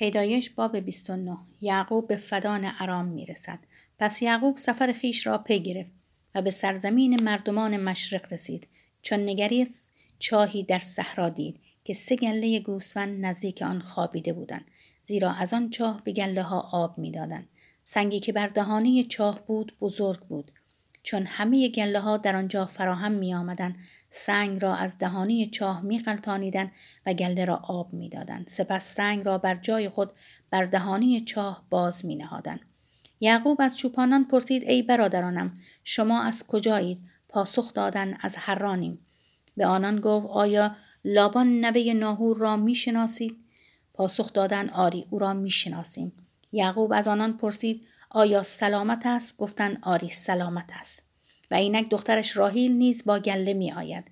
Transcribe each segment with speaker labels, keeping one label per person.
Speaker 1: پیدایش باب 29 یعقوب به فدان ارام می‌رسد. پس یعقوب سفر خیش را پی گرفت و به سرزمین مردمان مشرق رسید. چون نگریست چاهی در صحرا دید که سه گله گوسفند نزدیک آن خوابیده بودند زیرا از آن چاه به گله ها آب می‌دادند. سنگی که بر دهانه چاه بود بزرگ بود. چون همه گله ها در آنجا فراهم می آمدن سنگ را از دهانی چاه می قلتانیدن و گله را آب می دادن. سپس سنگ را بر جای خود بر دهانی چاه باز می نهادن. یعقوب از چوپانان پرسید ای برادرانم شما از کجایید پاسخ دادن از هرانیم به آنان گفت آیا لابان نوه ناهور را می شناسید؟ پاسخ دادن آری او را می شناسیم. یعقوب از آنان پرسید آیا سلامت است؟ گفتن آری سلامت است. و اینک دخترش راهیل نیز با گله می آید.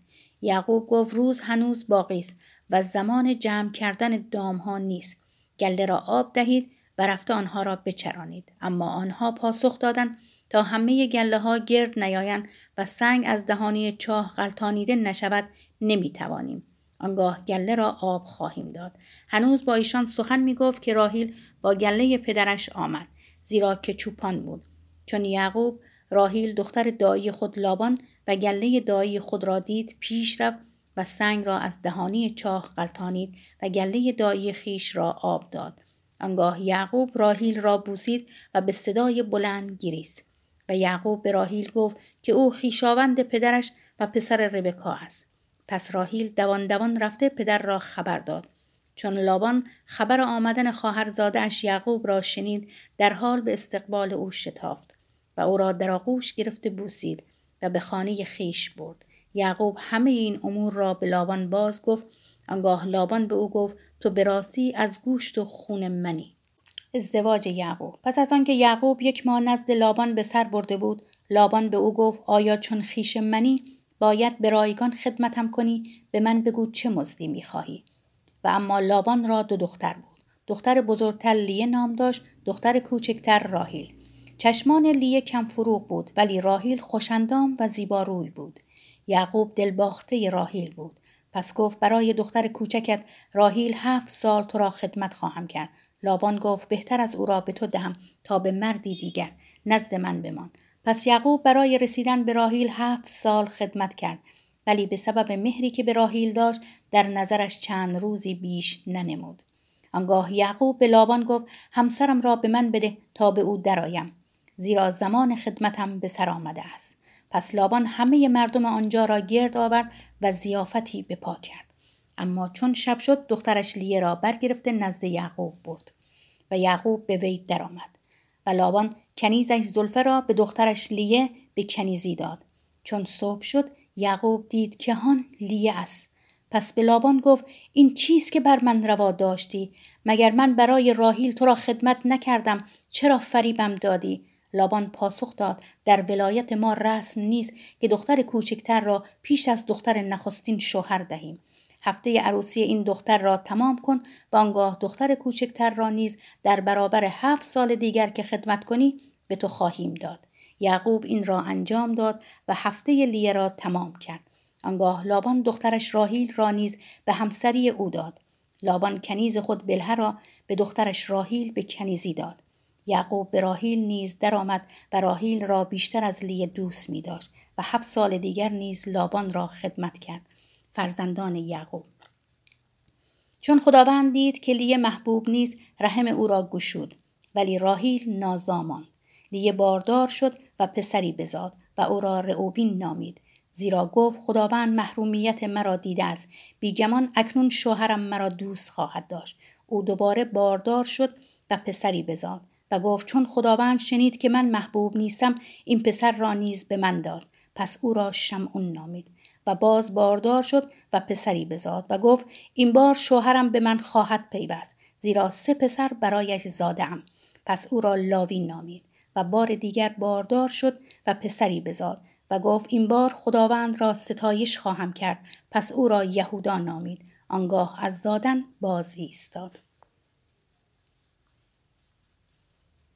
Speaker 1: یعقوب گفت روز هنوز باقی است و زمان جمع کردن دام ها نیست. گله را آب دهید و رفته آنها را بچرانید. اما آنها پاسخ دادند تا همه گله ها گرد نیایند و سنگ از دهانی چاه غلطانیده نشود نمی‌توانیم. آنگاه گله را آب خواهیم داد. هنوز با ایشان سخن می گفت که راهیل با گله پدرش آمد. زیرا که چوپان بود. چون یعقوب راهیل دختر دایی خود لابان و گله دایی خود را دید پیش رفت و سنگ را از دهانی چاه قلتانید و گله دایی خیش را آب داد. آنگاه یعقوب راهیل را بوسید و به صدای بلند گریست. و یعقوب به راهیل گفت که او خیشاوند پدرش و پسر ربکا است. پس راهیل دوان دوان رفته پدر را خبر داد. چون لابان خبر آمدن خواهرزادهاش یعقوب را شنید در حال به استقبال او شتافت و او را در آغوش گرفته بوسید و به خانه خیش برد. یعقوب همه این امور را به لابان باز گفت. آنگاه لابان به او گفت تو به راستی از گوشت و خون منی. ازدواج یعقوب پس از آنکه یعقوب یک ماه نزد لابان به سر برده بود لابان به او گفت آیا چون خیش منی باید به رایگان خدمتم کنی؟ به من بگو چه مزدی می‌خواهی؟ و اما لابان را دو دختر بود. دختر بزرگتر لیه نام داشت دختر کوچکتر راهیل. چشمان لیه کم فروغ بود ولی راهیل خوشندام و زیباروی بود. یعقوب دلباخته راهیل بود. پس گفت برای دختر کوچکت راهیل هفت سال تو را خدمت خواهم کرد. لابان گفت بهتر از او را به تو دهم تا به مردی دیگر نزد من بمان. پس یعقوب برای رسیدن به راهیل هفت سال خدمت کرد. ولی به سبب مهری که به راهیل داشت در نظرش چند روزی بیش ننمود. آنگاه یعقوب به لابان گفت همسرم را به من بده تا به او درآیم. زیرا زمان خدمتم به سر آمده است. پس لابان همه مردم آنجا را گرد آورد و زیافتی به پا کرد. اما چون شب شد دخترش لیه را برگرفته نزد یعقوب برد و یعقوب به وی درآمد و لابان کنیزش زلفه را به دخترش لیه به کنیزی داد. چون صبح شد یعقوب دید که هان لیه است. پس به لابان گفت این چیست که بر من روا داشتی؟ مگر من برای راهیل تو را خدمت نکردم؟ چرا فریبم دادی؟ لابان پاسخ داد در ولایت ما رسم نیست که دختر کوچکتر را پیش از دختر نخستین شوهر دهیم. هفته عروسی این دختر را تمام کن و آنگاه دختر کوچکتر را نیز در برابر هفت سال دیگر که خدمت کنی به تو خواهیم داد. یعقوب این را انجام داد و هفته لیه را تمام کرد. آنگاه لابان دخترش راهیل را نیز به همسری او داد. لابان کنیز خود بله را به دخترش راهیل به کنیزی داد. یعقوب به راهیل نیز درآمد و راهیل را بیشتر از لیه دوست می داشت و هفت سال دیگر نیز لابان را خدمت کرد. فرزندان یعقوب. چون خداوند دید که لیه محبوب نیست رحم او را گشود ولی راهیل نازامان. لیه باردار شد و پسری بزاد و او را رعوبین نامید زیرا گفت خداوند محرومیت مرا دیده است. بیگمان اکنون شوهرم مرا دوست خواهد داشت. او دوباره باردار شد و پسری بزاد و گفت چون خداوند شنید که من محبوب نیستم این پسر را نیز به من داد. پس او را شمعون نامید و باز باردار شد و پسری بزاد و گفت این بار شوهرم به من خواهد پیوست زیرا سه پسر برایش زادم پس او را لاوی نامید. و بار دیگر باردار شد و پسری بزاد و گفت این بار خداوند را ستایش خواهم کرد پس او را یهودا نامید. آنگاه از زادن باز ایستاد.